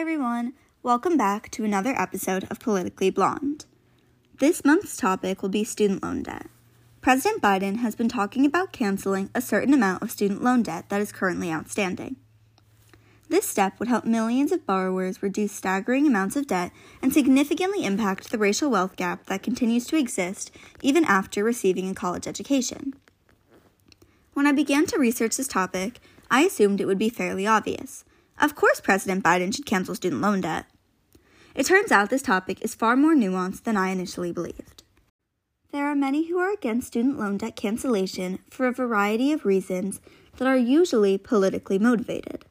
everyone. Welcome back to another episode of Politically Blonde. This month's topic will be student loan debt. President Biden has been talking about canceling a certain amount of student loan debt that is currently outstanding. This step would help millions of borrowers reduce staggering amounts of debt and significantly impact the racial wealth gap that continues to exist even after receiving a college education. When I began to research this topic, I assumed it would be fairly obvious. Of course, President Biden should cancel student loan debt. It turns out this topic is far more nuanced than I initially believed. There are many who are against student loan debt cancellation for a variety of reasons that are usually politically motivated.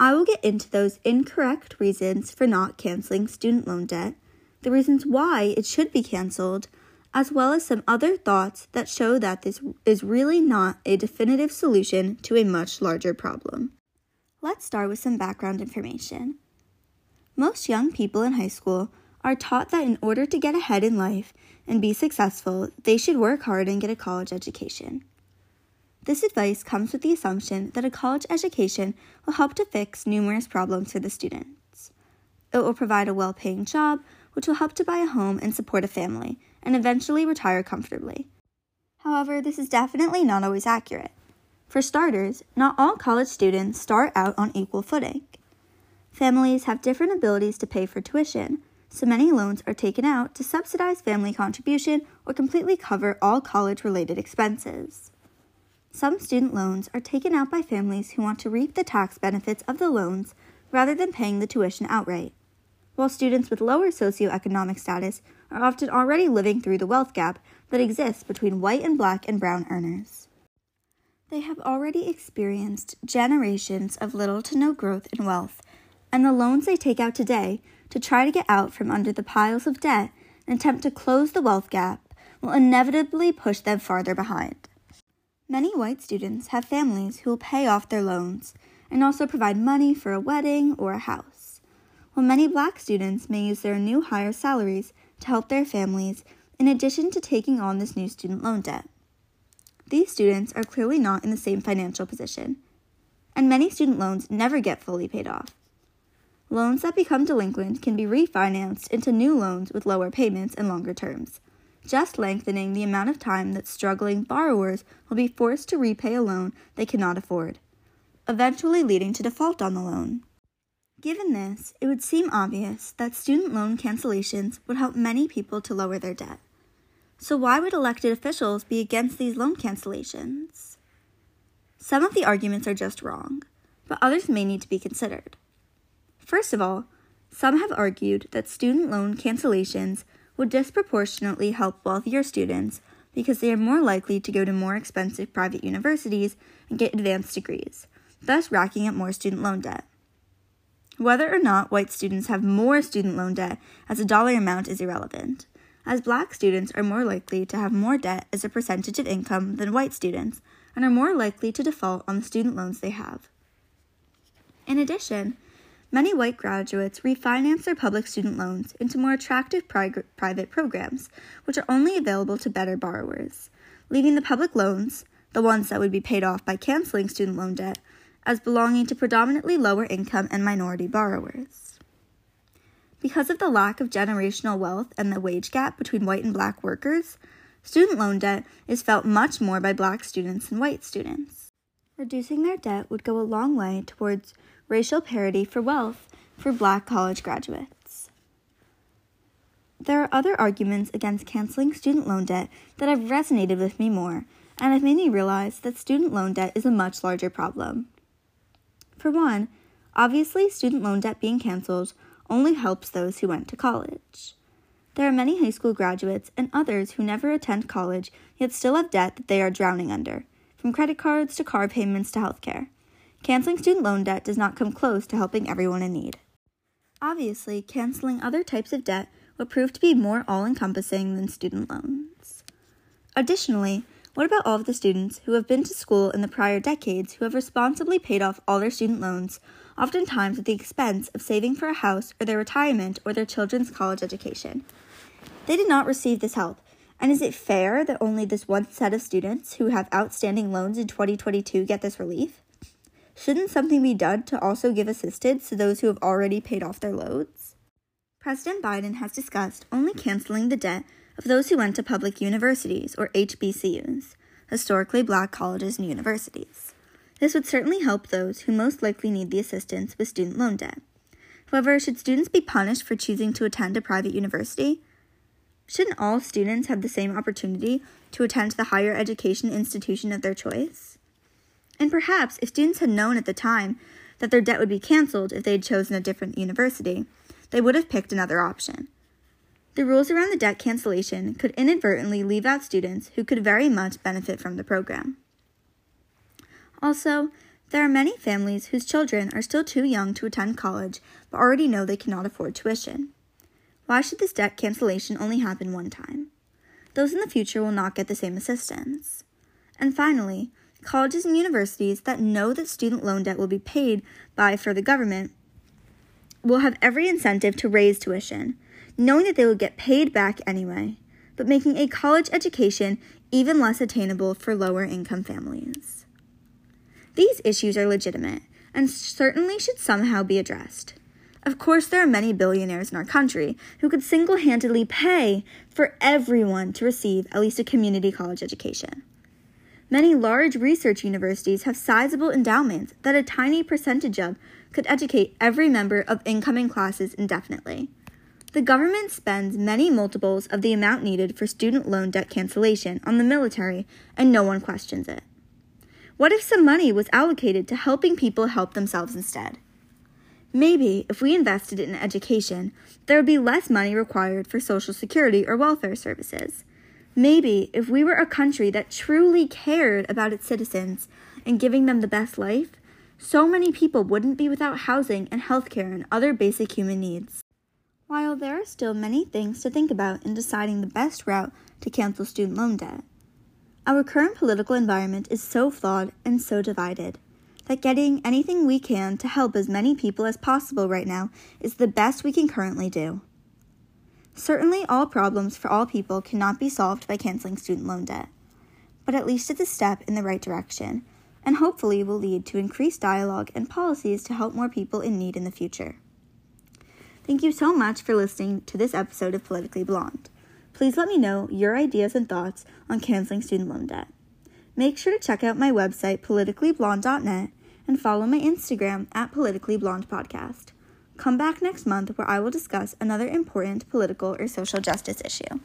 I will get into those incorrect reasons for not canceling student loan debt, the reasons why it should be canceled, as well as some other thoughts that show that this is really not a definitive solution to a much larger problem. Let's start with some background information. Most young people in high school are taught that in order to get ahead in life and be successful, they should work hard and get a college education. This advice comes with the assumption that a college education will help to fix numerous problems for the students. It will provide a well paying job, which will help to buy a home and support a family, and eventually retire comfortably. However, this is definitely not always accurate. For starters, not all college students start out on equal footing. Families have different abilities to pay for tuition, so many loans are taken out to subsidize family contribution or completely cover all college related expenses. Some student loans are taken out by families who want to reap the tax benefits of the loans rather than paying the tuition outright, while students with lower socioeconomic status are often already living through the wealth gap that exists between white and black and brown earners. They have already experienced generations of little to no growth in wealth, and the loans they take out today to try to get out from under the piles of debt and attempt to close the wealth gap will inevitably push them farther behind. Many white students have families who will pay off their loans and also provide money for a wedding or a house, while many black students may use their new higher salaries to help their families in addition to taking on this new student loan debt. These students are clearly not in the same financial position, and many student loans never get fully paid off. Loans that become delinquent can be refinanced into new loans with lower payments and longer terms, just lengthening the amount of time that struggling borrowers will be forced to repay a loan they cannot afford, eventually leading to default on the loan. Given this, it would seem obvious that student loan cancellations would help many people to lower their debt. So, why would elected officials be against these loan cancellations? Some of the arguments are just wrong, but others may need to be considered. First of all, some have argued that student loan cancellations would disproportionately help wealthier students because they are more likely to go to more expensive private universities and get advanced degrees, thus racking up more student loan debt. Whether or not white students have more student loan debt as a dollar amount is irrelevant as black students are more likely to have more debt as a percentage of income than white students and are more likely to default on the student loans they have. In addition, many white graduates refinance their public student loans into more attractive pri- private programs, which are only available to better borrowers, leaving the public loans, the ones that would be paid off by canceling student loan debt, as belonging to predominantly lower income and minority borrowers. Because of the lack of generational wealth and the wage gap between white and black workers, student loan debt is felt much more by black students than white students. Reducing their debt would go a long way towards racial parity for wealth for black college graduates. There are other arguments against canceling student loan debt that have resonated with me more and have made me realize that student loan debt is a much larger problem. For one, obviously, student loan debt being canceled only helps those who went to college. There are many high school graduates and others who never attend college yet still have debt that they are drowning under, from credit cards to car payments to healthcare. Canceling student loan debt does not come close to helping everyone in need. Obviously, canceling other types of debt would prove to be more all encompassing than student loans. Additionally, what about all of the students who have been to school in the prior decades who have responsibly paid off all their student loans oftentimes at the expense of saving for a house or their retirement or their children's college education. They did not receive this help, and is it fair that only this one set of students who have outstanding loans in 2022 get this relief? shouldn't something be done to also give assistance to those who have already paid off their loans? President Biden has discussed only canceling the debt of those who went to public universities, or HBCUs, historically black colleges and universities. This would certainly help those who most likely need the assistance with student loan debt. However, should students be punished for choosing to attend a private university? Shouldn't all students have the same opportunity to attend the higher education institution of their choice? And perhaps if students had known at the time that their debt would be canceled if they had chosen a different university, they would have picked another option. The rules around the debt cancellation could inadvertently leave out students who could very much benefit from the program. Also, there are many families whose children are still too young to attend college but already know they cannot afford tuition. Why should this debt cancellation only happen one time? Those in the future will not get the same assistance. And finally, colleges and universities that know that student loan debt will be paid by for the government will have every incentive to raise tuition, knowing that they would get paid back anyway, but making a college education even less attainable for lower income families. These issues are legitimate and certainly should somehow be addressed. Of course, there are many billionaires in our country who could single handedly pay for everyone to receive at least a community college education. Many large research universities have sizable endowments that a tiny percentage of could educate every member of incoming classes indefinitely. The government spends many multiples of the amount needed for student loan debt cancellation on the military, and no one questions it. What if some money was allocated to helping people help themselves instead? Maybe if we invested in education, there would be less money required for Social Security or welfare services. Maybe if we were a country that truly cared about its citizens and giving them the best life, so many people wouldn't be without housing and healthcare and other basic human needs. While there are still many things to think about in deciding the best route to cancel student loan debt, our current political environment is so flawed and so divided that getting anything we can to help as many people as possible right now is the best we can currently do. Certainly, all problems for all people cannot be solved by canceling student loan debt, but at least it's a step in the right direction, and hopefully will lead to increased dialogue and policies to help more people in need in the future. Thank you so much for listening to this episode of Politically Blonde. Please let me know your ideas and thoughts on canceling student loan debt. Make sure to check out my website, politicallyblonde.net, and follow my Instagram at politicallyblondepodcast. Come back next month where I will discuss another important political or social justice issue.